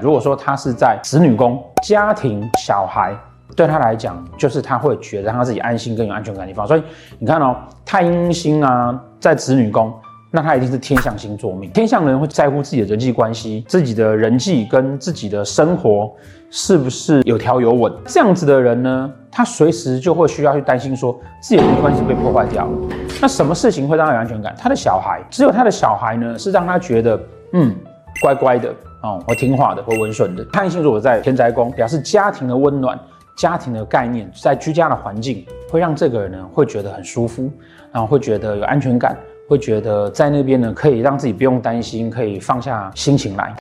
如果说他是在子女宫，家庭、小孩对他来讲，就是他会觉得他自己安心更有安全感的地方。所以你看哦，太阴星啊，在子女宫。那他一定是天象星座命，天象人会在乎自己的人际关系，自己的人际跟自己的生活是不是有条有稳。这样子的人呢，他随时就会需要去担心说自己的人际关系被破坏掉了。那什么事情会让他有安全感？他的小孩，只有他的小孩呢，是让他觉得嗯乖乖的哦，我听话的，或温顺的。太阳星如果在天宅宫，表示家庭的温暖，家庭的概念，在居家的环境会让这个人呢会觉得很舒服，然后会觉得有安全感。会觉得在那边呢，可以让自己不用担心，可以放下心情来。